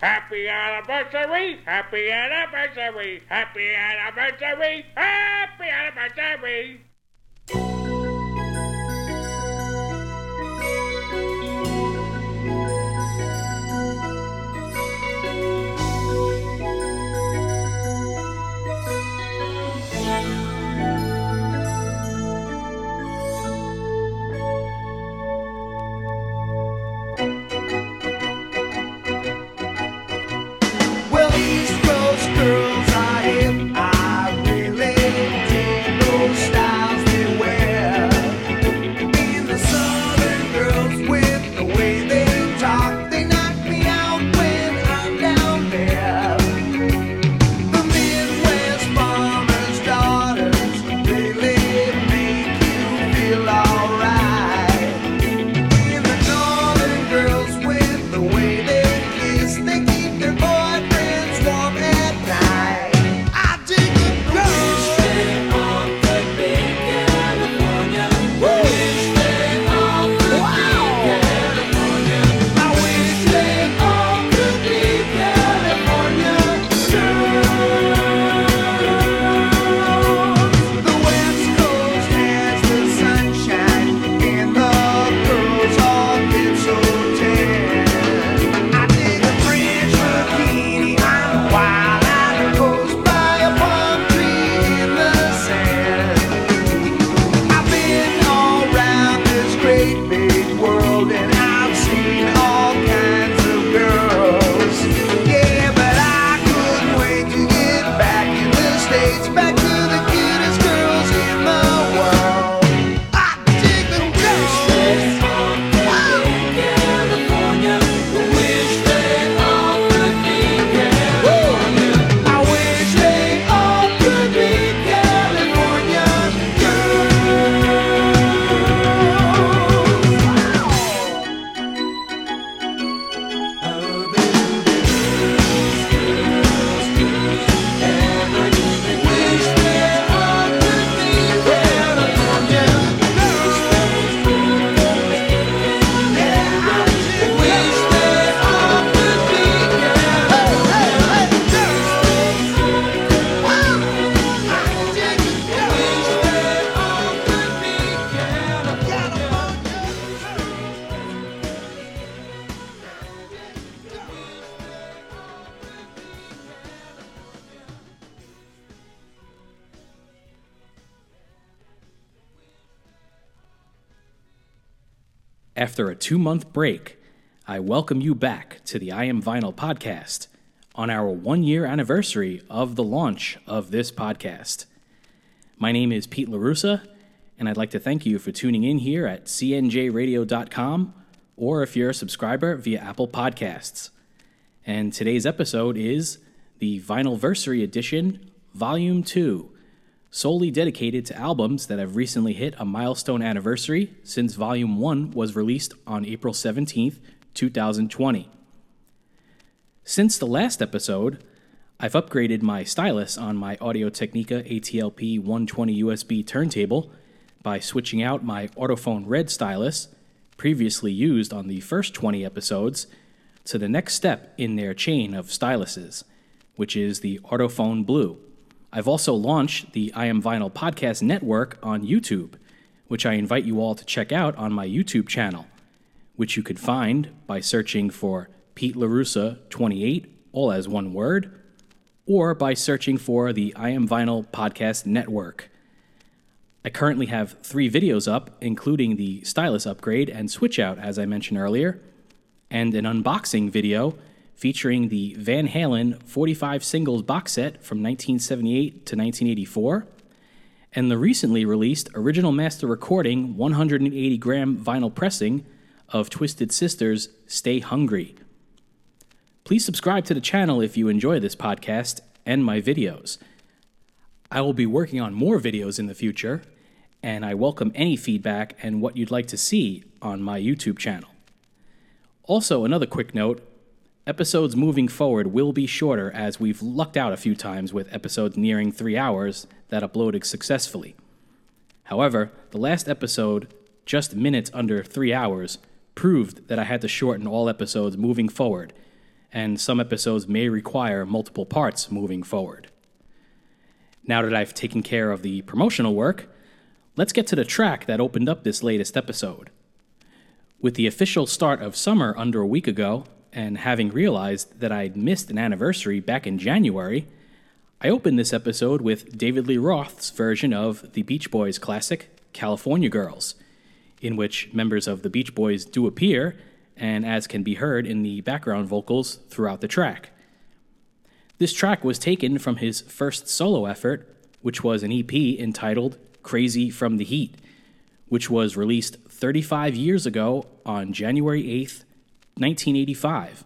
Happy anniversary! Happy anniversary! Happy anniversary! Happy anniversary! Two month break, I welcome you back to the I Am Vinyl podcast on our one year anniversary of the launch of this podcast. My name is Pete LaRussa, and I'd like to thank you for tuning in here at cnjradio.com or if you're a subscriber via Apple Podcasts. And today's episode is the Vinylversary Edition, Volume 2 solely dedicated to albums that have recently hit a milestone anniversary since Volume 1 was released on April 17th, 2020. Since the last episode, I've upgraded my stylus on my Audio Technica ATLP 120 USB turntable by switching out my Ortofon Red stylus, previously used on the first 20 episodes, to the next step in their chain of styluses, which is the Ortofon Blue. I've also launched the I Am Vinyl Podcast Network on YouTube, which I invite you all to check out on my YouTube channel, which you could find by searching for Pete LaRussa 28, all as one word, or by searching for the I Am Vinyl Podcast Network. I currently have three videos up, including the stylus upgrade and switch out, as I mentioned earlier, and an unboxing video featuring the Van Halen 45 singles box set from 1978 to 1984, and the recently released original master recording 180 gram vinyl pressing of Twisted Sister's Stay Hungry. Please subscribe to the channel if you enjoy this podcast and my videos. I will be working on more videos in the future, and I welcome any feedback and what you'd like to see on my YouTube channel. Also, another quick note episodes moving forward will be shorter as we've lucked out a few times with episodes nearing three hours that uploaded successfully. However, the last episode, just minutes under three hours, proved that I had to shorten all episodes moving forward, and some episodes may require multiple parts moving forward. Now that I've taken care of the promotional work, let's get to the track that opened up this latest episode. With the official start of summer under a week ago, and having realized that I'd missed an anniversary back in January, I opened this episode with David Lee Roth's version of the Beach Boys classic, California Girls, in which members of the Beach Boys do appear, and as can be heard in the background vocals throughout the track. This track was taken from his first solo effort, which was an EP entitled Crazy from the Heat, which was released 35 years ago on January 8th, 1985,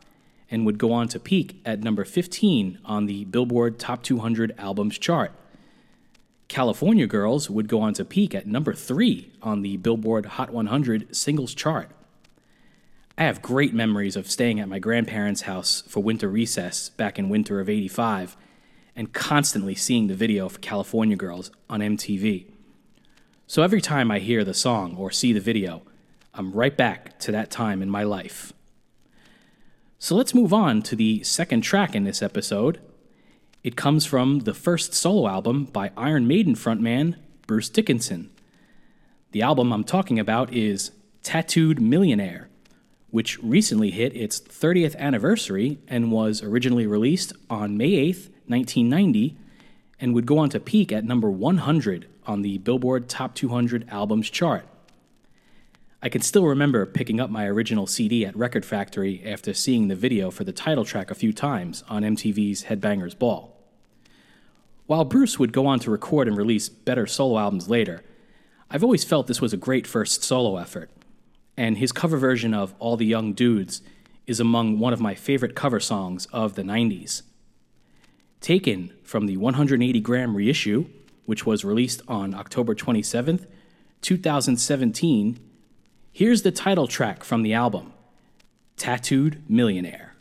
and would go on to peak at number 15 on the Billboard Top 200 Albums chart. California Girls would go on to peak at number 3 on the Billboard Hot 100 Singles chart. I have great memories of staying at my grandparents' house for winter recess back in winter of 85 and constantly seeing the video for California Girls on MTV. So every time I hear the song or see the video, I'm right back to that time in my life. So let's move on to the second track in this episode. It comes from the first solo album by Iron Maiden frontman Bruce Dickinson. The album I'm talking about is Tattooed Millionaire, which recently hit its 30th anniversary and was originally released on May 8th, 1990, and would go on to peak at number 100 on the Billboard Top 200 Albums chart. I can still remember picking up my original CD at Record Factory after seeing the video for the title track a few times on MTV's Headbangers Ball. While Bruce would go on to record and release better solo albums later, I've always felt this was a great first solo effort, and his cover version of All the Young Dudes is among one of my favorite cover songs of the 90s. Taken from the 180 gram reissue, which was released on October 27th, 2017, here's the title track from the album Tattooed Millionaire.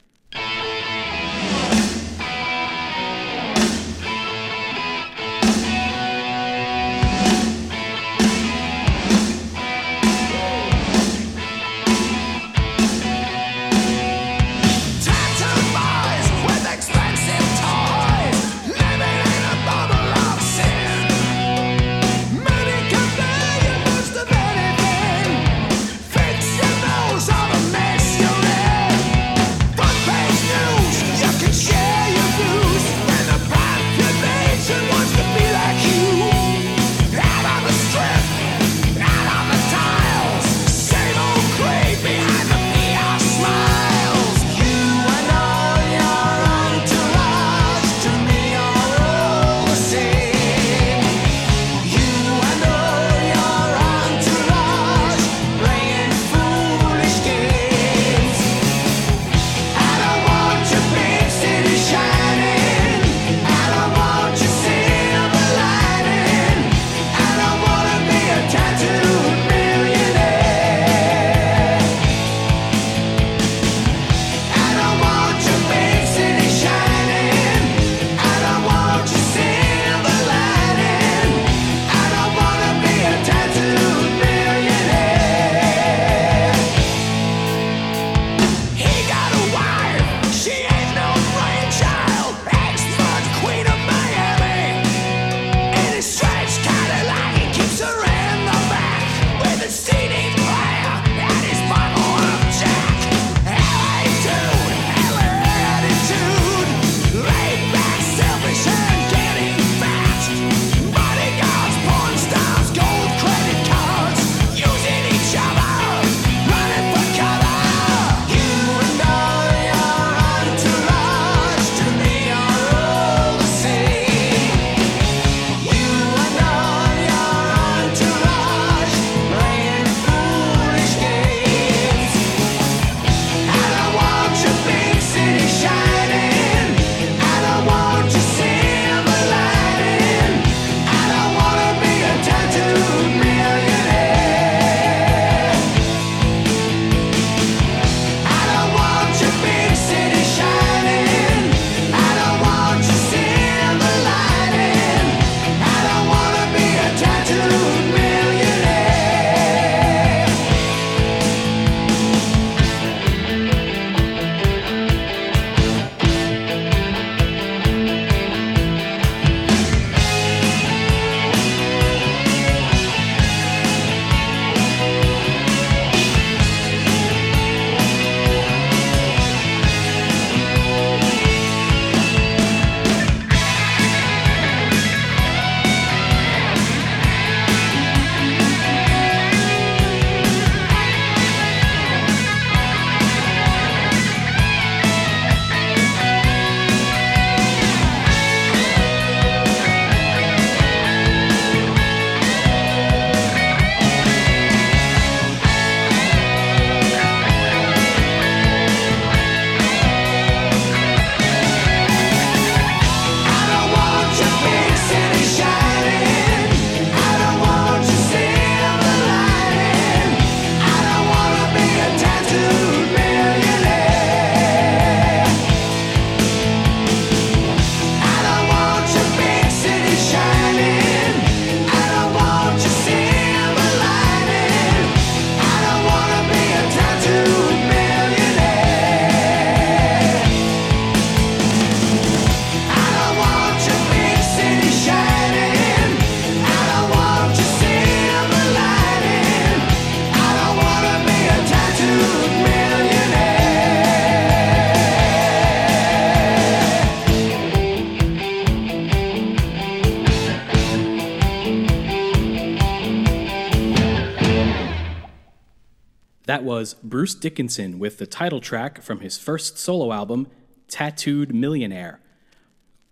That was Bruce Dickinson with the title track from his first solo album, Tattooed Millionaire.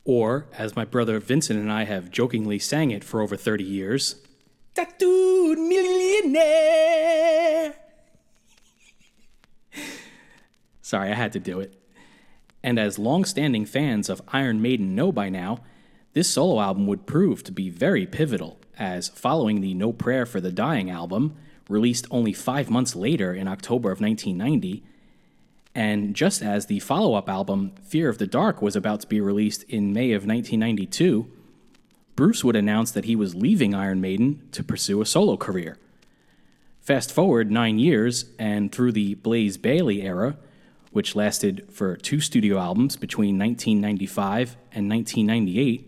Or, as my brother Vincent and I have jokingly sang it for over 30 years, Tattooed Millionaire. Sorry, I had to do it. And as long standing fans of Iron Maiden know by now, this solo album would prove to be very pivotal, as following the No Prayer for the Dying album, released only five months later in October of 1990, and just as the follow up album, Fear of the Dark, was about to be released in May of 1992, Bruce would announce that he was leaving Iron Maiden to pursue a solo career. Fast forward nine years, and through the Blaze Bayley era, which lasted for two studio albums between 1995 and 1998,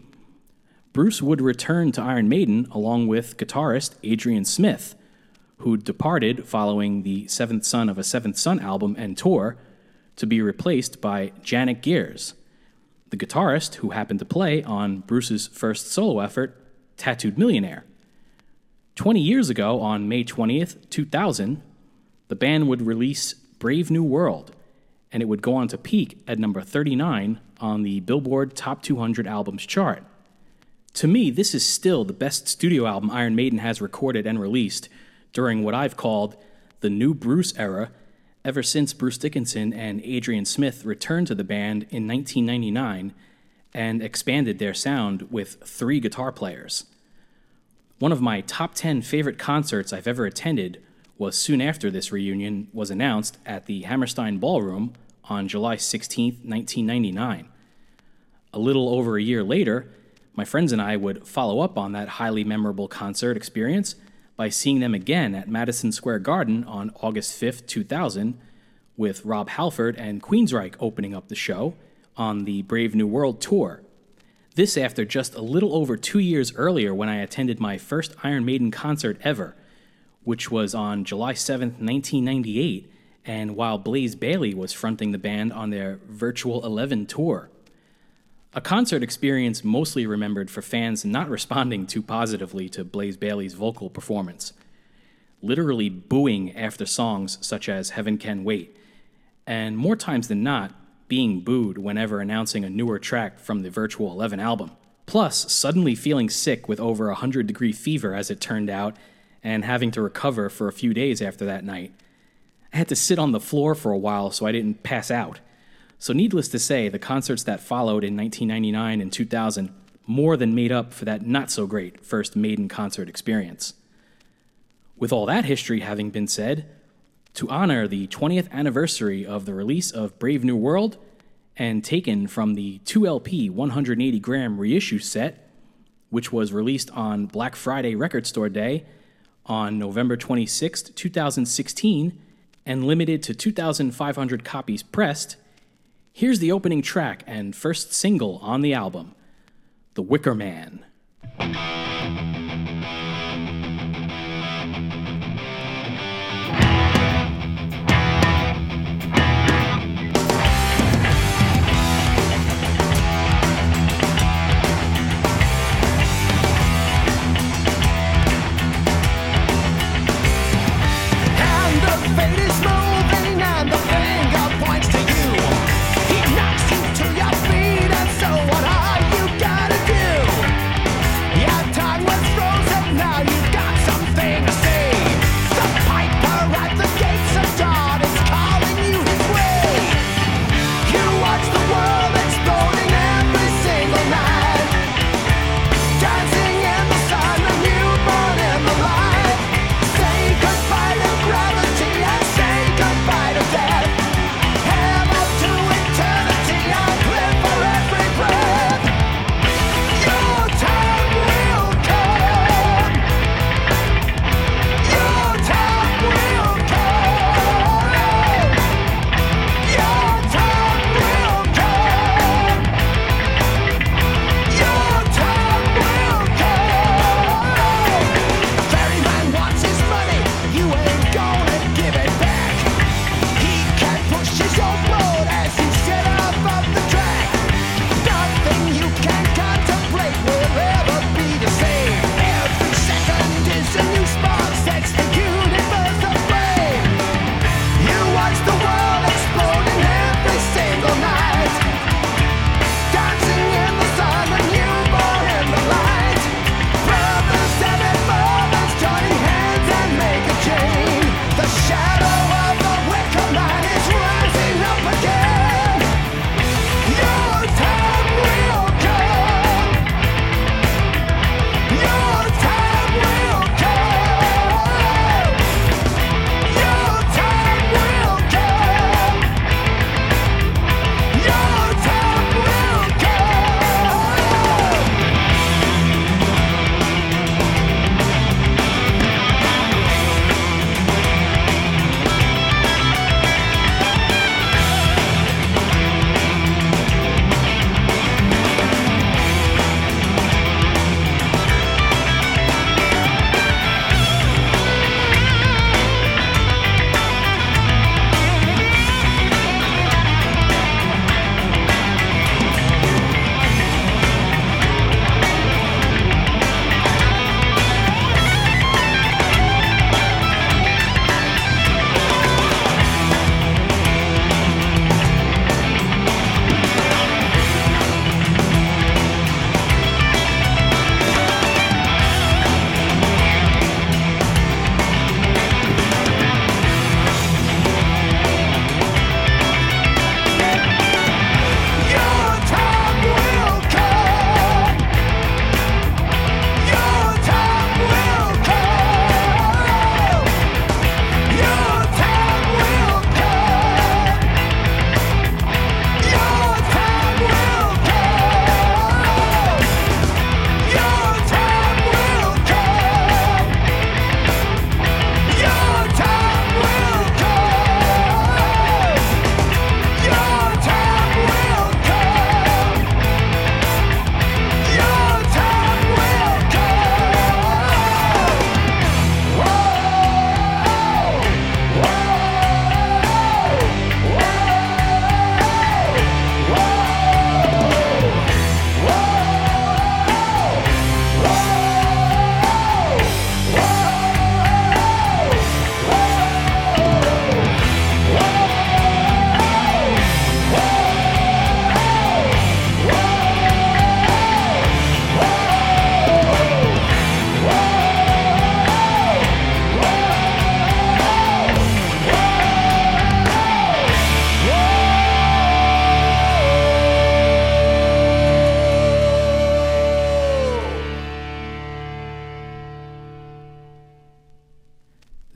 Bruce would return to Iron Maiden along with guitarist Adrian Smith, who departed following the Seventh Son of a Seventh Son album and tour to be replaced by Janick Gers, the guitarist who happened to play on Bruce's first solo effort, Tattooed Millionaire. 20 years ago, on May 20th, 2000, the band would release Brave New World, and it would go on to peak at number 39 on the Billboard Top 200 Albums chart. To me, this is still the best studio album Iron Maiden has recorded and released during what I've called the new Bruce era ever since Bruce Dickinson and Adrian Smith returned to the band in 1999 and expanded their sound with three guitar players. One of my top 10 favorite concerts I've ever attended was soon after this reunion was announced at the Hammerstein Ballroom on July 16, 1999. A little over a year later, my friends and I would follow up on that highly memorable concert experience by seeing them again at Madison Square Garden on August 5th, 2000, with Rob Halford and Queensryche opening up the show on the Brave New World tour. This after just a little over two years earlier when I attended my first Iron Maiden concert ever, which was on July 7th, 1998, and while Blaze Bayley was fronting the band on their Virtual 11 tour. A concert experience mostly remembered for fans not responding too positively to Blaze Bayley's vocal performance, literally booing after songs such as Heaven Can Wait, and more times than not, being booed whenever announcing a newer track from the Virtual 11 album. Plus, suddenly feeling sick with over a 100 degree fever as it turned out, and having to recover for a few days after that night. I had to sit on the floor for a while so I didn't pass out. So, needless to say, the concerts that followed in 1999 and 2000 more than made up for that not so great first Maiden concert experience. With all that history having been said, to honor the 20th anniversary of the release of Brave New World, and taken from the 2LP 180 gram reissue set, which was released on Black Friday Record Store Day on November 26, 2016, and limited to 2,500 copies pressed, here's the opening track and first single on the album The Wicker Man.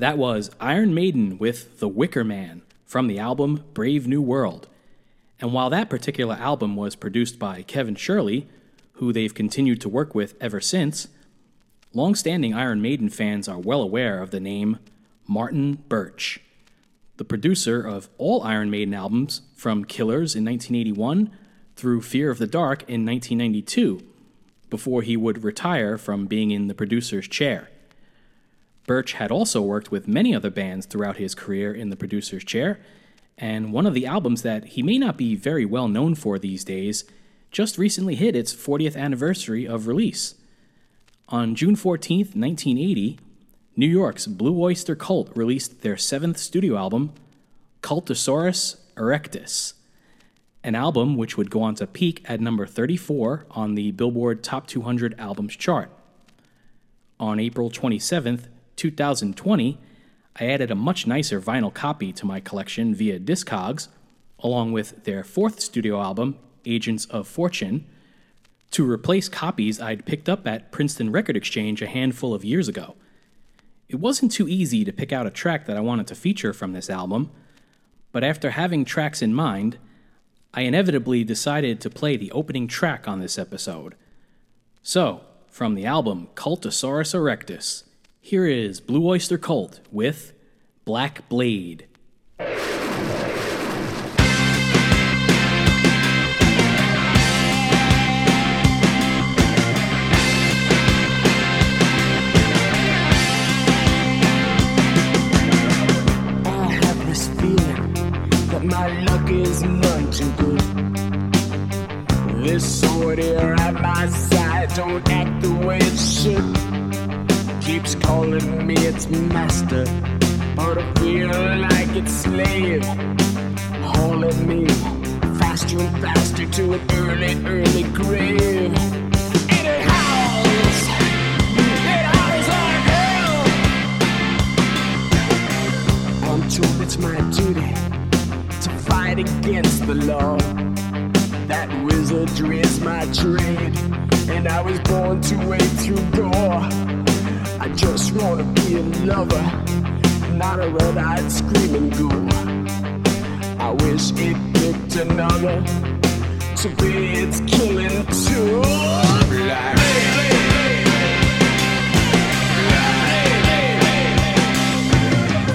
That was Iron Maiden with The Wicker Man from the album Brave New World. And while that particular album was produced by Kevin Shirley, who they've continued to work with ever since, longstanding Iron Maiden fans are well aware of the name Martin Birch, the producer of all Iron Maiden albums from Killers in 1981 through Fear of the Dark in 1992, before he would retire from being in the producer's chair. Birch had also worked with many other bands throughout his career in the producer's chair, and one of the albums that he may not be very well known for these days just recently hit its 40th anniversary of release. On June 14, 1980, New York's Blue Oyster Cult released their seventh studio album, Cultosaurus Erectus, an album which would go on to peak at number 34 on the Billboard Top 200 Albums chart. On April 27, 2020, I added a much nicer vinyl copy to my collection via Discogs, along with their fourth studio album, Agents of Fortune, to replace copies I'd picked up at Princeton Record Exchange a handful of years ago. It wasn't too easy to pick out a track that I wanted to feature from this album, but after having tracks in mind, I inevitably decided to play the opening track on this episode. So, from the album Cultosaurus Erectus, here is Blue Oyster Cult with Black Blade. I have this feeling that my luck is none too good. This sword here at my side don't act the way it should. Keeps calling me its master, but I feel like its slave. Hauling me faster and faster to an early, early grave. And it howls, it howls like hell. I'm told it's my duty to fight against the law. That wizardry is my trade, and I was born to wade through gore. I just wanna be a lover, not a red-eyed screaming ghoul. I wish it picked another to be its killing tool. Black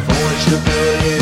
Forged a billion years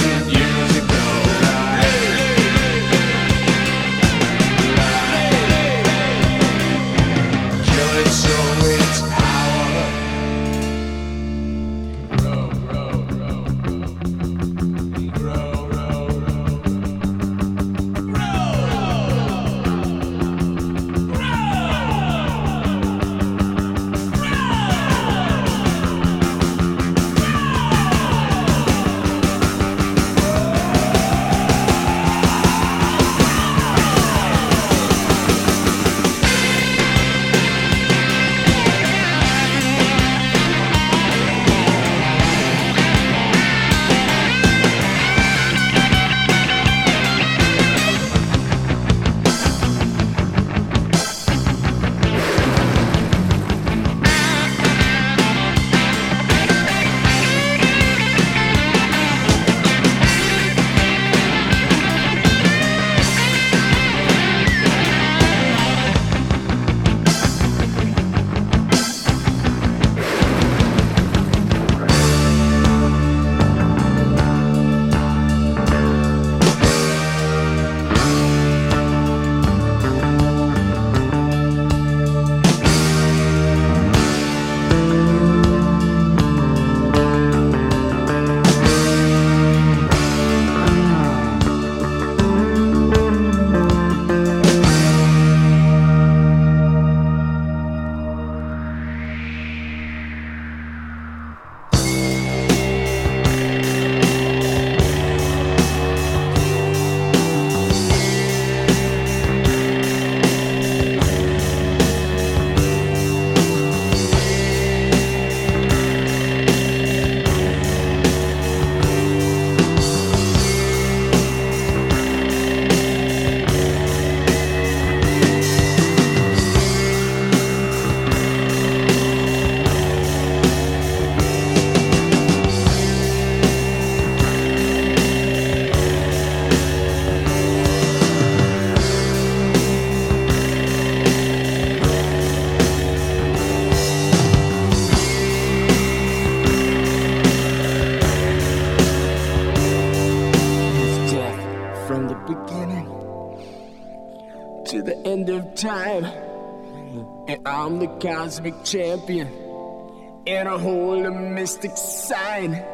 time. And I'm the cosmic champion. And a mystic sign.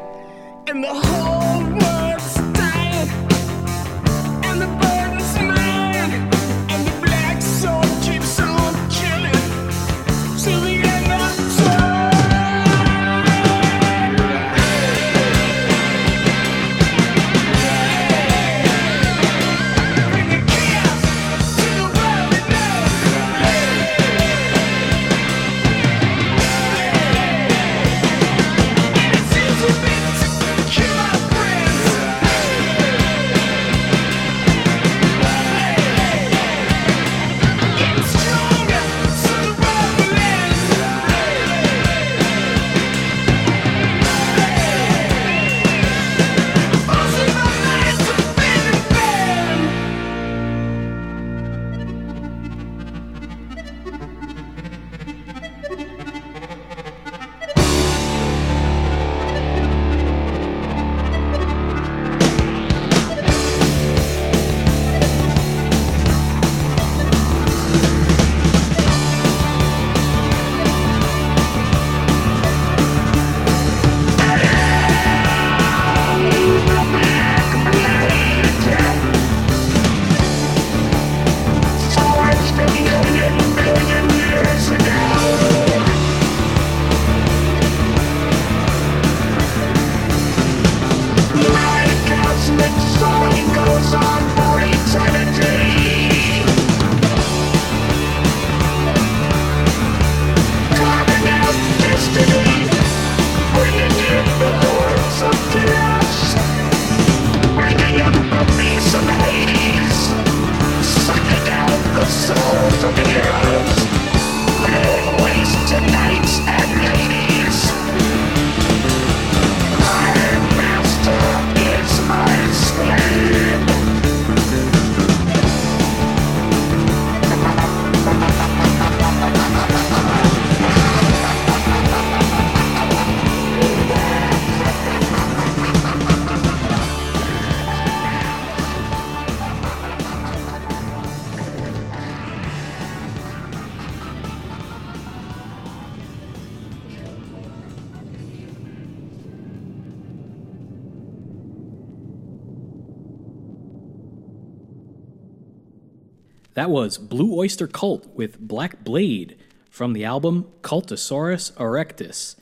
That was Blue Oyster Cult with Black Blade from the album Cultosaurus Erectus.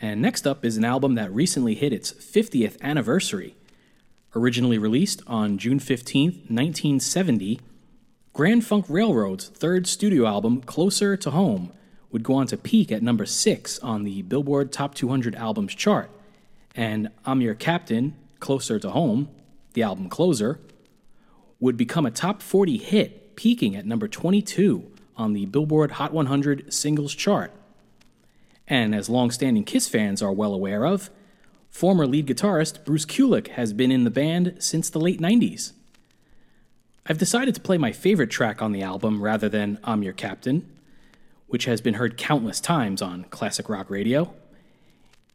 And next up is an album that recently hit its 50th anniversary. Originally released on June 15th, 1970, Grand Funk Railroad's third studio album, Closer to Home, would go on to peak at number 6 on the Billboard Top 200 Albums chart. And I'm Your Captain, Closer to Home, the album closer, would become a top 40 hit, peaking at number 22 on the Billboard Hot 100 singles chart. And as long-standing Kiss fans are well aware of, former lead guitarist Bruce Kulick has been in the band since the late 90s. I've decided to play my favorite track on the album rather than I'm Your Captain, which has been heard countless times on classic rock radio.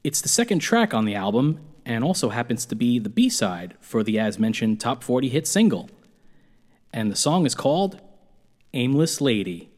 It's the second track on the album and also happens to be the B side for the as mentioned top 40 hit single. And the song is called Aimless Lady.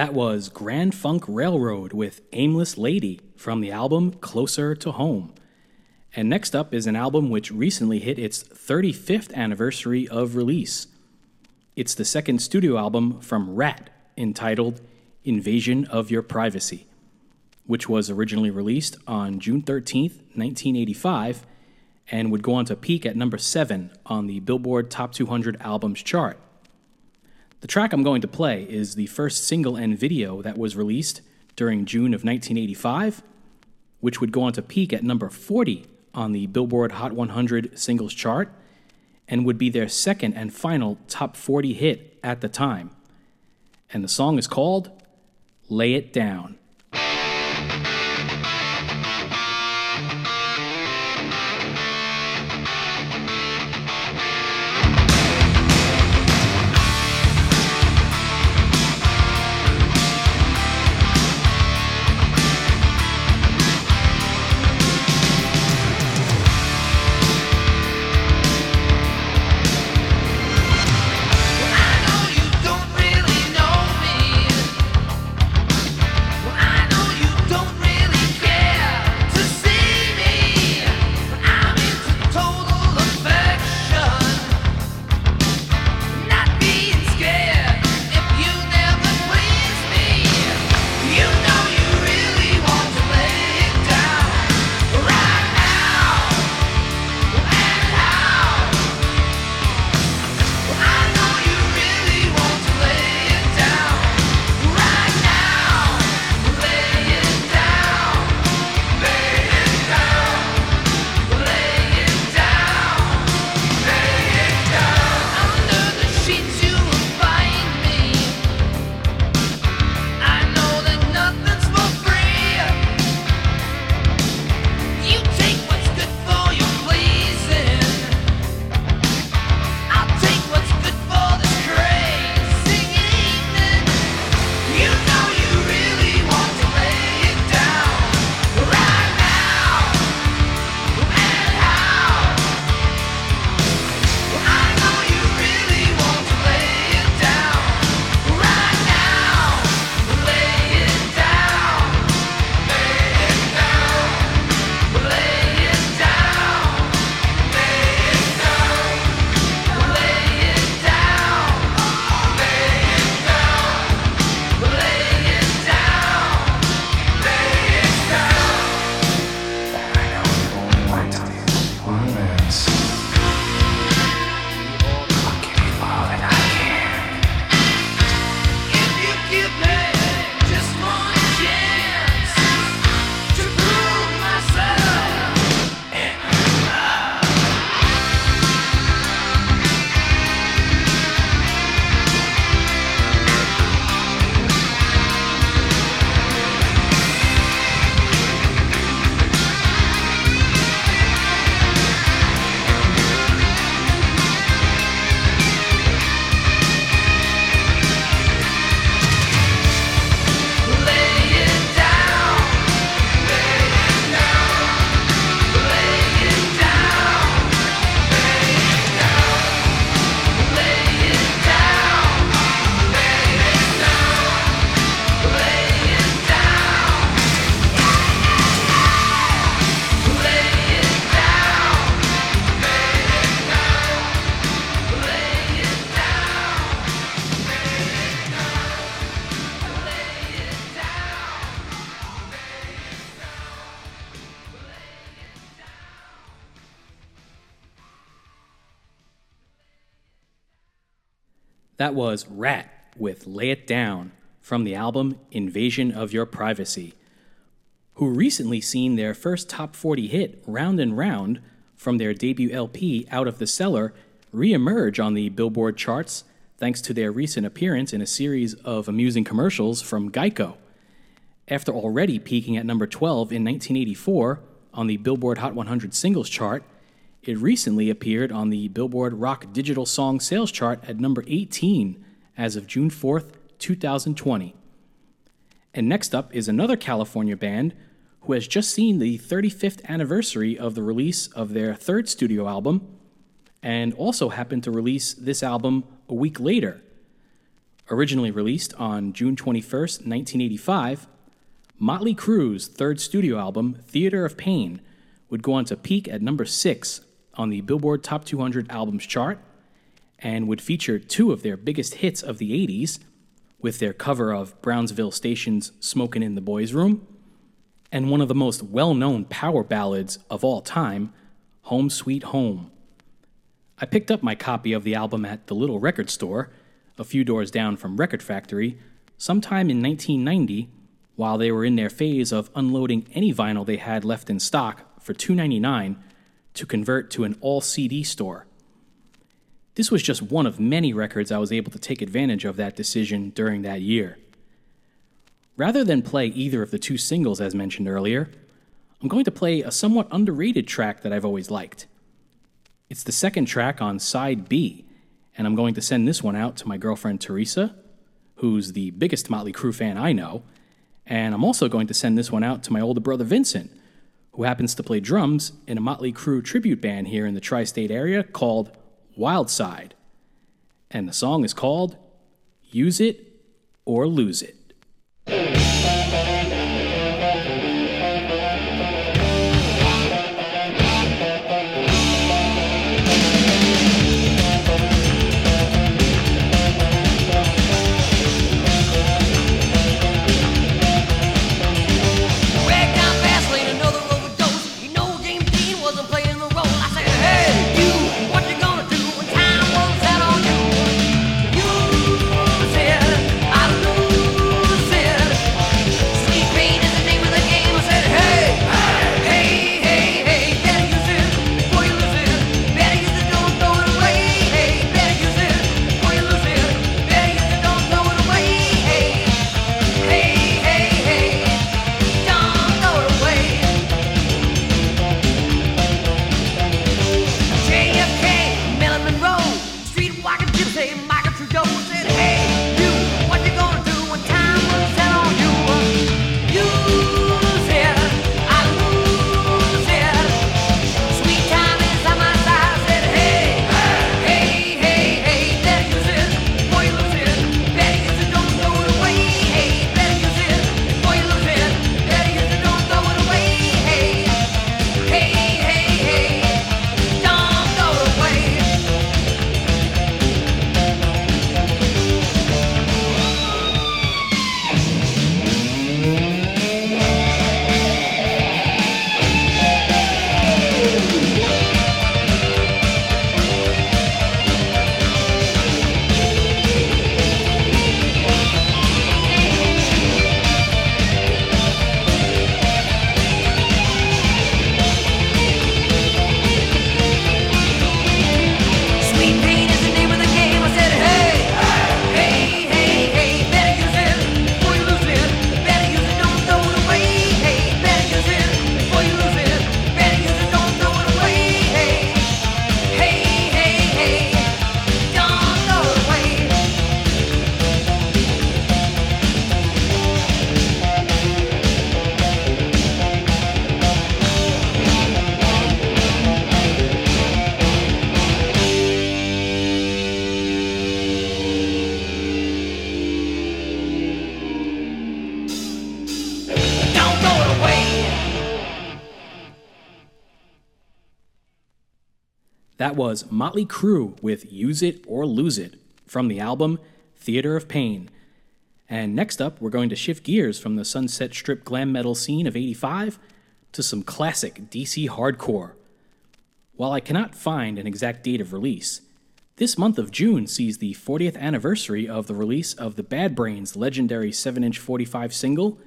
That was Grand Funk Railroad with Aimless Lady from the album Closer to Home. And next up is an album which recently hit its 35th anniversary of release. It's the second studio album from Ratt entitled Invasion of Your Privacy, which was originally released on June 13th, 1985, and would go on to peak at number 7 on the Billboard Top 200 Albums chart. The track I'm going to play is the first single and video that was released during June of 1985, which would go on to peak at number 40 on the Billboard Hot 100 singles chart and would be their second and final top 40 hit at the time. And the song is called Lay It Down. Was Ratt with Lay It Down from the album Invasion of Your Privacy, who recently seen their first top 40 hit, Round and Round, from their debut LP Out of the Cellar, reemerge on the Billboard charts thanks to their recent appearance in a series of amusing commercials from Geico. After already peaking at number 12 in 1984 on the Billboard Hot 100 singles chart, it recently appeared on the Billboard Rock Digital Song Sales chart at number 18 as of June 4th, 2020. And next up is another California band who has just seen the 35th anniversary of the release of their third studio album and also happened to release this album a week later. Originally released on June 21st, 1985, Motley Crue's third studio album, Theater of Pain, would go on to peak at number 6 on the Billboard Top 200 Albums chart and would feature two of their biggest hits of the 80s with their cover of Brownsville Station's Smokin' in the Boys' Room and one of the most well known power ballads of all time, Home Sweet Home. I picked up my copy of the album at the Little Record Store, a few doors down from Record Factory, sometime in 1990 while they were in their phase of unloading any vinyl they had left in stock for $2.99 to convert to an all CD store. This was just one of many records I was able to take advantage of that decision during that year. Rather than play either of the two singles as mentioned earlier, I'm going to play a somewhat underrated track that I've always liked. It's the second track on side B, and I'm going to send this one out to my girlfriend Teresa, who's the biggest Motley Crue fan I know, and I'm also going to send this one out to my older brother Vincent, who happens to play drums in a Motley Crue tribute band here in the tri state area called Wildside. And the song is called Use It or Lose It. That was Motley Crue with Use It or Lose It from the album Theater of Pain. And next up, we're going to shift gears from the Sunset Strip glam metal scene of 85 to some classic DC hardcore. While I cannot find an exact date of release, this month of June sees the 40th anniversary of the release of the Bad Brains' legendary 7 inch 45 single,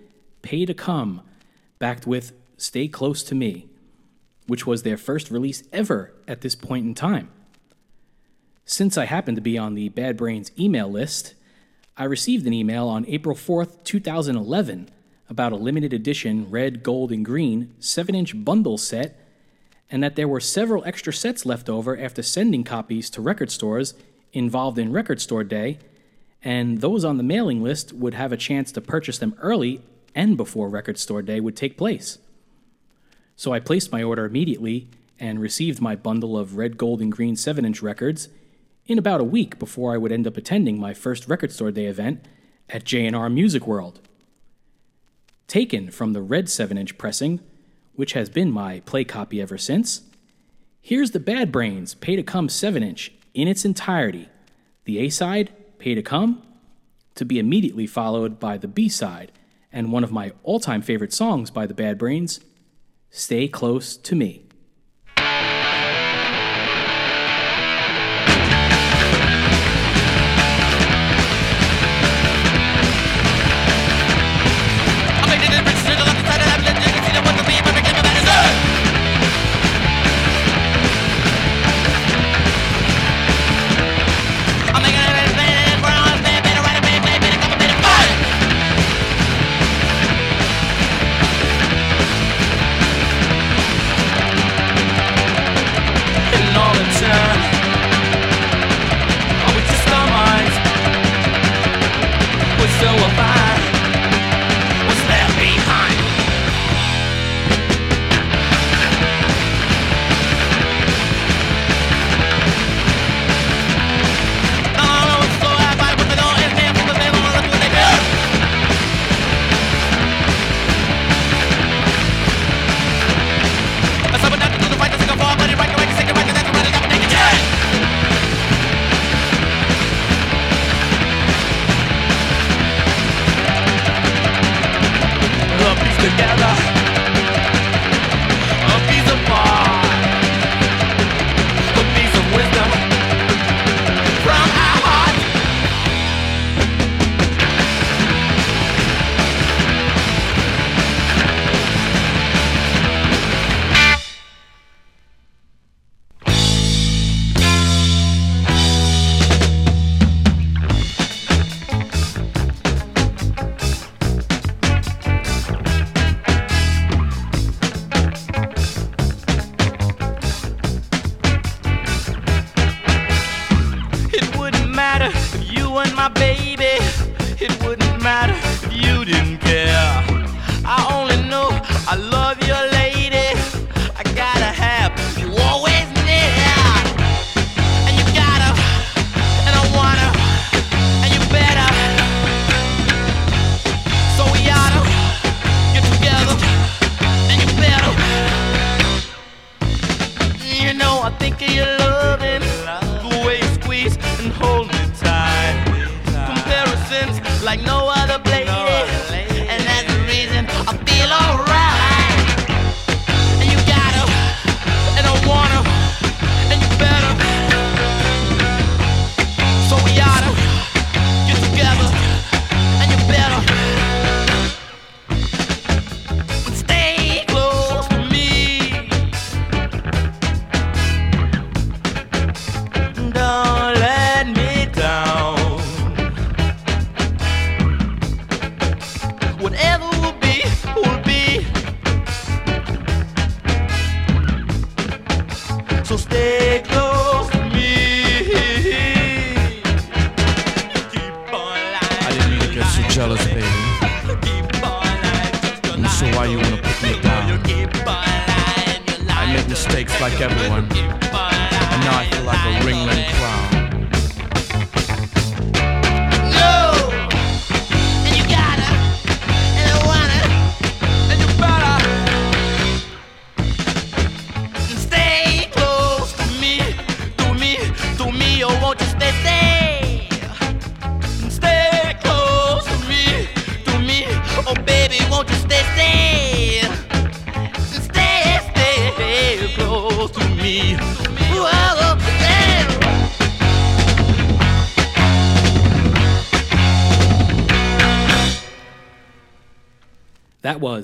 Pay to Come, backed with Stay Close to Me which was their first release ever at this point in time. Since I happened to be on the Bad Brains email list, I received an email on April 4th, 2011, about a limited edition red, gold, and green 7 inch bundle set, and that there were several extra sets left over after sending copies to record stores involved in Record Store Day, and those on the mailing list would have a chance to purchase them early and before Record Store Day would take place. So I placed my order immediately and received my bundle of red, gold, and green 7 inch records in about a week before I would end up attending my first Record Store Day event at J&R Music World. Taken from the red 7 inch pressing, which has been my play copy ever since, here's the Bad Brains Pay to Come 7 inch in its entirety. The A side, Pay to Come, to be immediately followed by the B side, and one of my all time favorite songs by the Bad Brains, Stay Close to Me.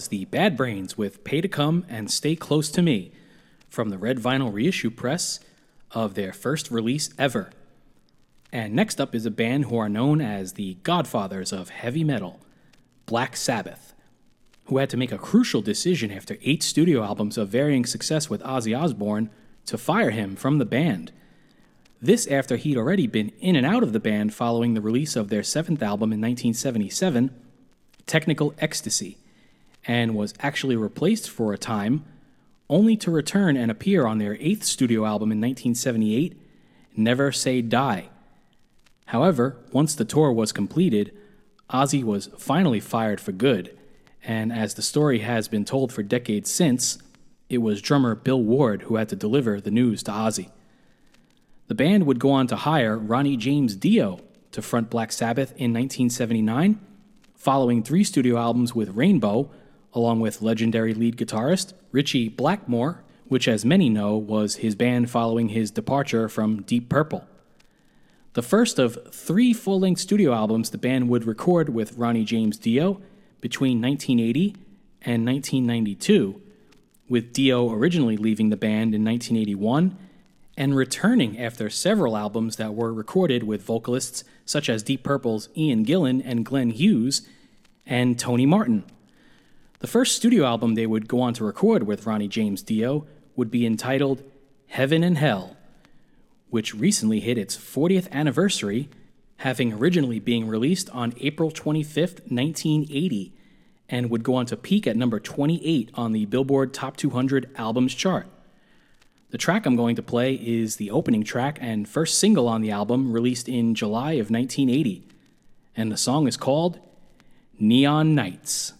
The Bad Brains with Pay to Come and Stay Close to Me from the Red Vinyl reissue press of their first release ever. And next up is a band who are known as the godfathers of heavy metal, Black Sabbath, who had to make a crucial decision after eight studio albums of varying success with Ozzy Osbourne to fire him from the band. This after he'd already been in and out of the band following the release of their seventh album in 1977, Technical Ecstasy, and was actually replaced for a time, only to return and appear on their eighth studio album in 1978, Never Say Die. However, once the tour was completed, Ozzy was finally fired for good, and as the story has been told for decades since, it was drummer Bill Ward who had to deliver the news to Ozzy. The band would go on to hire Ronnie James Dio to front Black Sabbath in 1979, following three studio albums with Rainbow, along with legendary lead guitarist Ritchie Blackmore, which, as many know, was his band following his departure from Deep Purple. The first of three full length studio albums the band would record with Ronnie James Dio between 1980 and 1992, with Dio originally leaving the band in 1981 and returning after several albums that were recorded with vocalists such as Deep Purple's Ian Gillan and Glenn Hughes and Tony Martin. The first studio album they would go on to record with Ronnie James Dio would be entitled Heaven and Hell, which recently hit its 40th anniversary, having originally being released on April 25th, 1980, and would go on to peak at number 28 on the Billboard Top 200 Albums chart. The track I'm going to play is the opening track and first single on the album, released in July of 1980, and the song is called Neon Nights.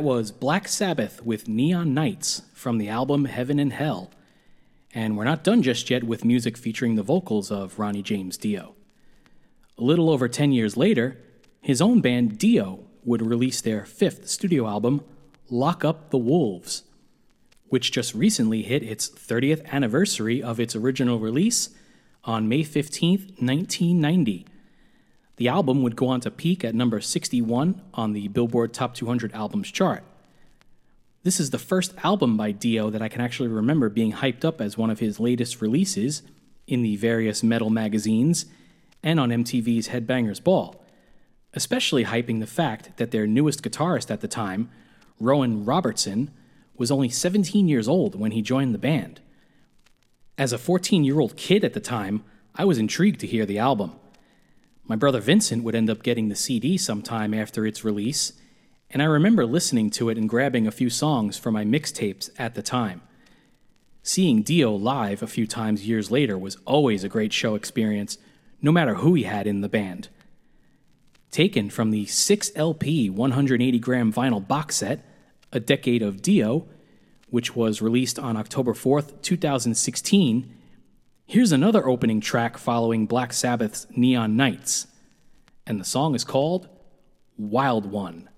That was Black Sabbath with Neon Nights from the album Heaven and Hell. And we're not done just yet with music featuring the vocals of Ronnie James Dio. A little over 10 years later, his own band Dio would release their fifth studio album, Lock Up the Wolves, which just recently hit its 30th anniversary of its original release on May 15, 1990. The album would go on to peak at number 61 on the Billboard Top 200 Albums chart. This is the first album by Dio that I can actually remember being hyped up as one of his latest releases in the various metal magazines and on MTV's Headbangers Ball, especially hyping the fact that their newest guitarist at the time, Rowan Robertson, was only 17 years old when he joined the band. As a 14 year old kid at the time, I was intrigued to hear the album. My brother Vincent would end up getting the CD sometime after its release, and I remember listening to it and grabbing a few songs for my mixtapes at the time. Seeing Dio live a few times years later was always a great show experience, no matter who he had in the band. Taken from the 6 LP 180 gram vinyl box set, A Decade of Dio, which was released on October 4th, 2016, here's another opening track following Black Sabbath's Neon Nights, and the song is called Wild One.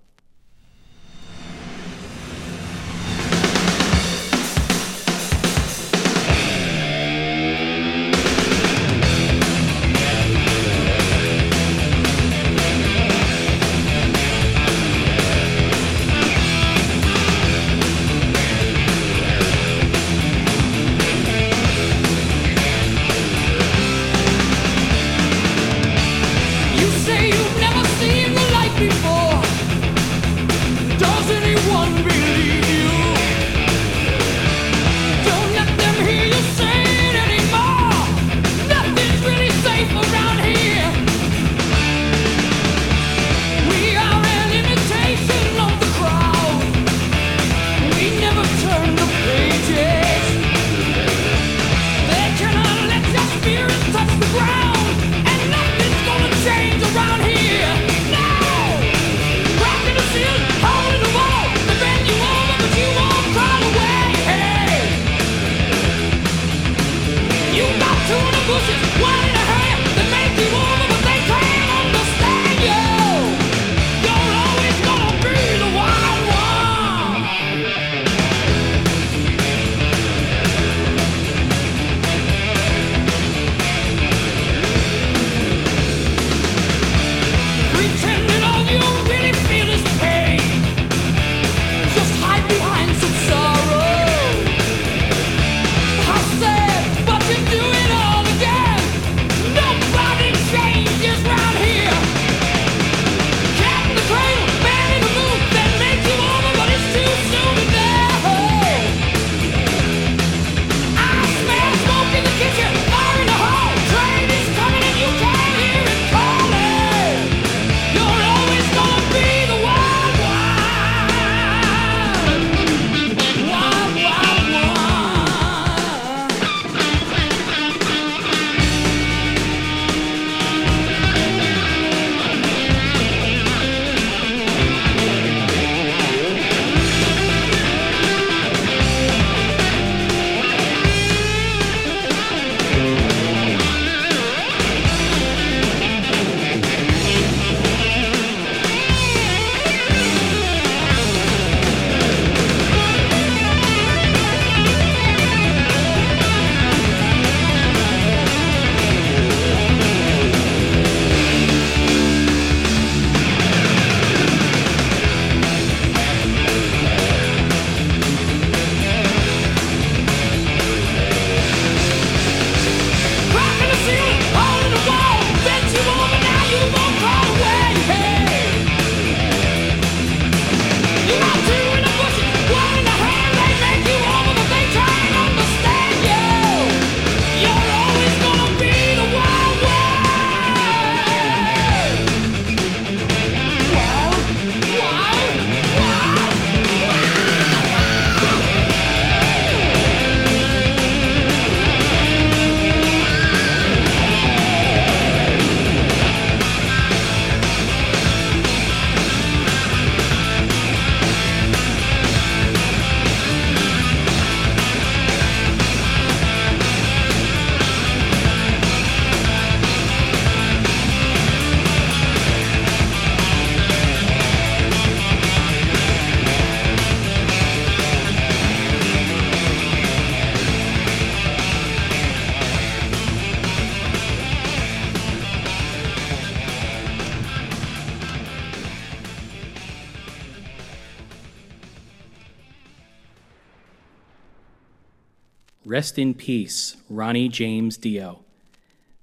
Rest in peace, Ronnie James Dio.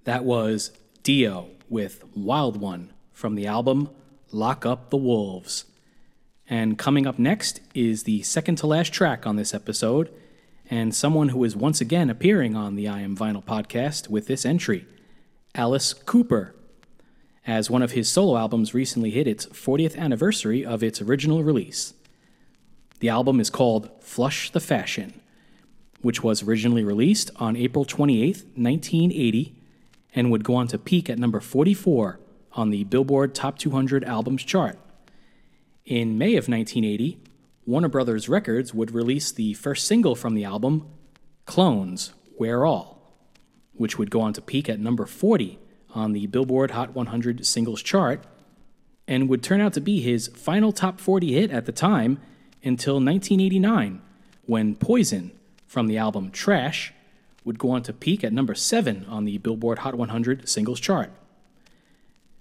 That was Dio with Wild One from the album Lock Up the Wolves. And coming up next is the second to last track on this episode, and someone who is once again appearing on the I Am Vinyl podcast with this entry Alice Cooper. As one of his solo albums recently hit its 40th anniversary of its original release. The album is called Flush the Fashion, which was originally released on April 28, 1980, and would go on to peak at number 44 on the Billboard Top 200 Albums chart. In May of 1980, Warner Brothers Records would release the first single from the album, Clones, We're All, which would go on to peak at number 40 on the Billboard Hot 100 Singles chart, and would turn out to be his final top 40 hit at the time until 1989, when Poison from the album Trash would go on to peak at number 7 on the Billboard Hot 100 Singles chart.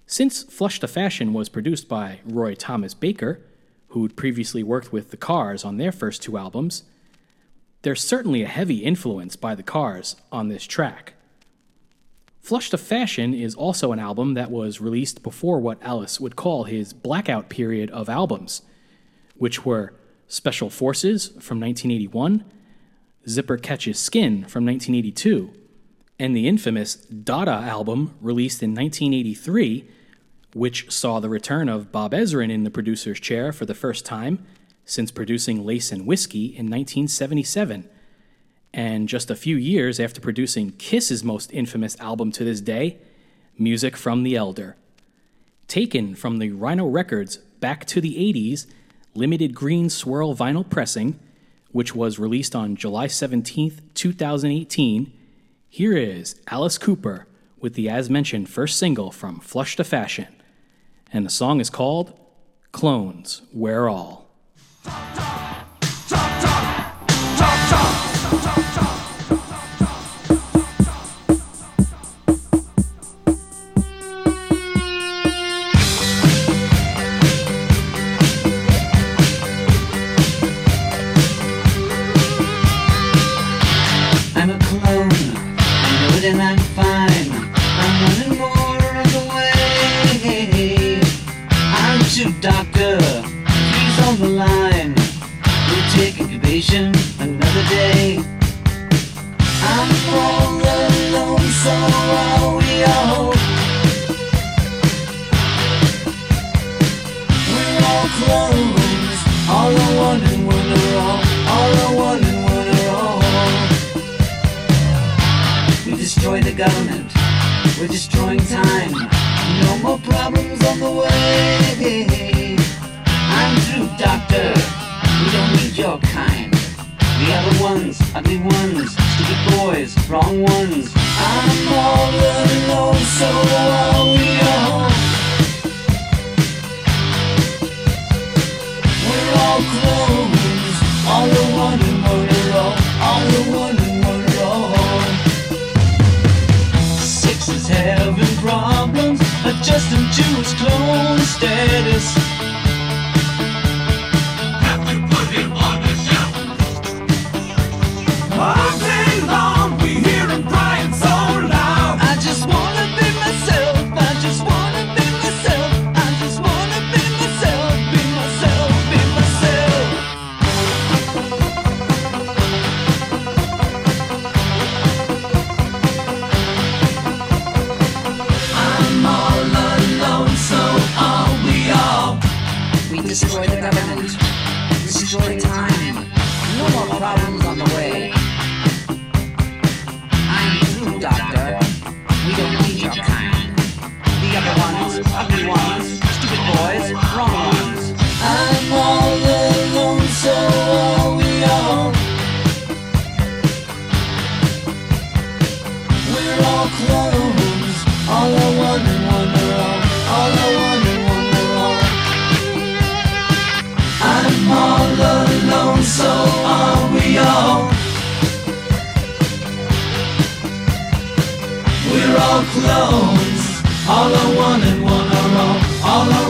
Since Flush the Fashion was produced by Roy Thomas Baker, who'd previously worked with The Cars on their first two albums, there's certainly a heavy influence by The Cars on this track. Flush the Fashion is also an album that was released before what Alice would call his blackout period of albums, which were Special Forces from 1981, Zipper Catches Skin from 1982, and the infamous Dada album released in 1983, which saw the return of Bob Ezrin in the producer's chair for the first time since producing Lace and Whiskey in 1977, and just a few years after producing Kiss's most infamous album to this day, Music from the Elder. Taken from the Rhino Records Back to the 80s limited green swirl vinyl pressing, which was released on July 17th, 2018, here is Alice Cooper with the as mentioned first single from Flush to Fashion. And the song is called Clones, We're All. Ugly ones, stupid boys, wrong ones. I'm all alone, so are we all. We're all clones. All are one and one are all. All are one and one are all. I'm all alone, so are we all. We're all clones. All are one and all.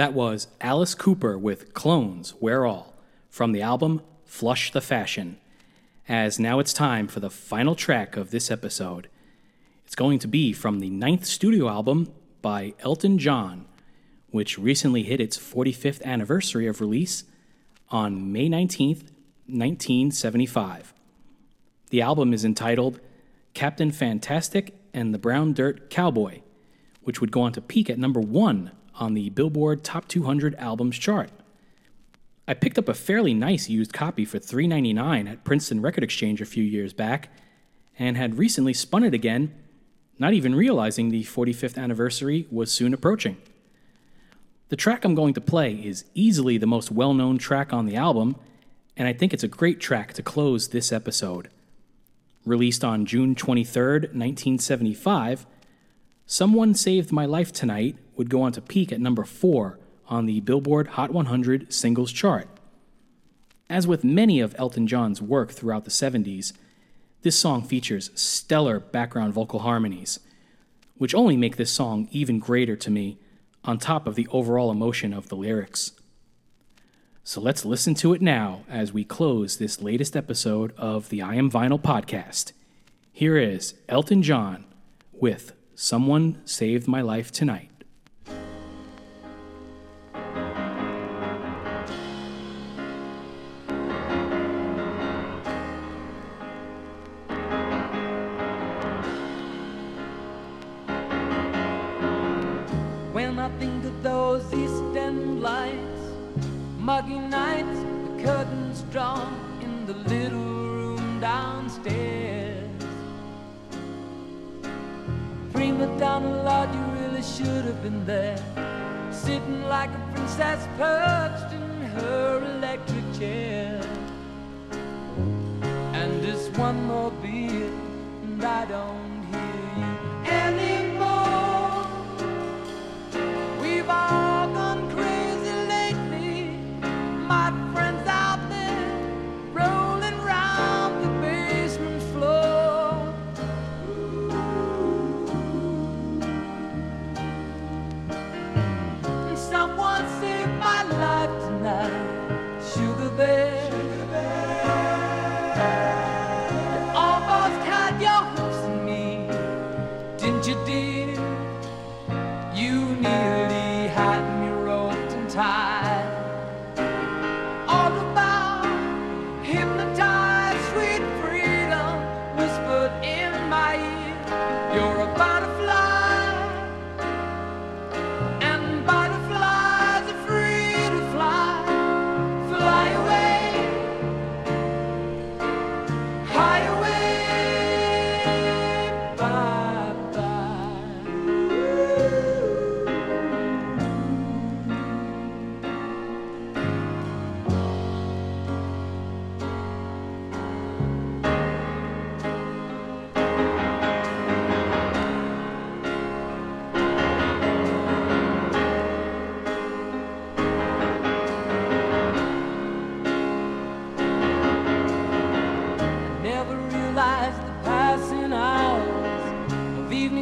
That was Alice Cooper with Clones, We're All, from the album Flush the Fashion. As now it's time for the final track of this episode. It's going to be from the ninth studio album by Elton John, which recently hit its 45th anniversary of release on May 19th, 1975. The album is entitled Captain Fantastic and the Brown Dirt Cowboy, which would go on to peak at number one on the Billboard Top 200 Albums chart. I picked up a fairly nice used copy for $3.99 at Princeton Record Exchange a few years back and had recently spun it again, not even realizing the 45th anniversary was soon approaching. The track I'm going to play is easily the most well known track on the album, and I think it's a great track to close this episode. Released on June 23rd, 1975, Someone Saved My Life Tonight would go on to peak at number 4 on the Billboard Hot 100 singles chart. As with many of Elton John's work throughout the 70s, this song features stellar background vocal harmonies, which only make this song even greater to me, on top of the overall emotion of the lyrics. So let's listen to it now as we close this latest episode of the I Am Vinyl podcast. Here is Elton John with Someone Saved My Life Tonight.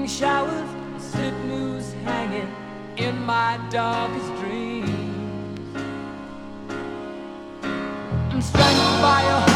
Showers, slip noose hanging in my darkest dreams. I'm strangled by a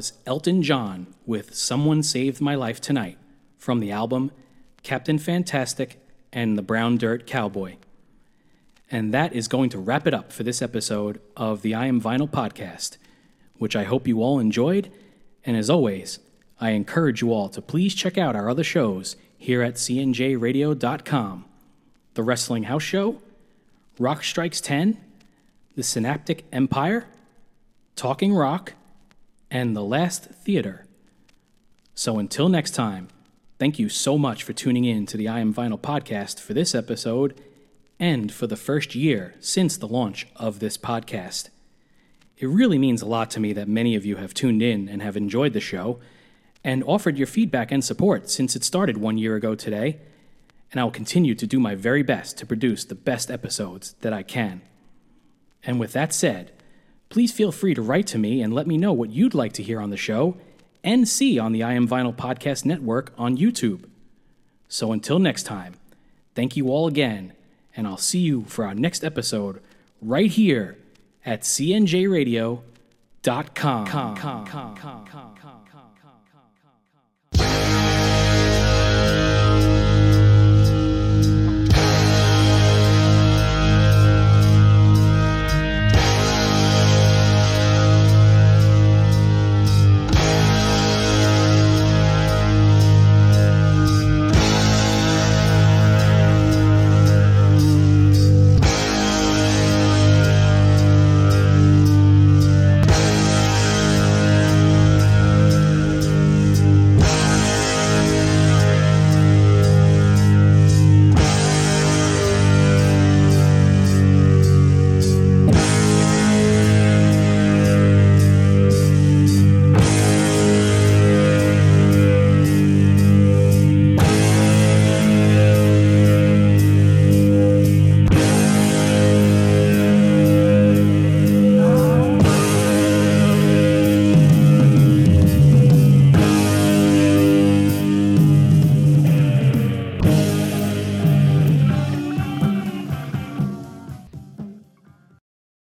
was Elton John with Someone Saved My Life Tonight from the album Captain Fantastic and the Brown Dirt Cowboy. And that is going to wrap it up for this episode of the I Am Vinyl podcast, which I hope you all enjoyed. And as always, I encourage you all to please check out our other shows here at cnjradio.com The Wrestling House Show, Rock Strikes 10, The Synaptic Empire, Talking Rock, and The Last Theater. So until next time, thank you so much for tuning in to the I Am Vinyl podcast for this episode and for the first year since the launch of this podcast. It really means a lot to me that many of you have tuned in and have enjoyed the show and offered your feedback and support since it started one year ago today, and I will continue to do my very best to produce the best episodes that I can. And with that said, please feel free to write to me and let me know what you'd like to hear on the show and see on the I Am Vinyl Podcast Network on YouTube. So until next time, thank you all again, and I'll see you for our next episode right here at cnjradio.com.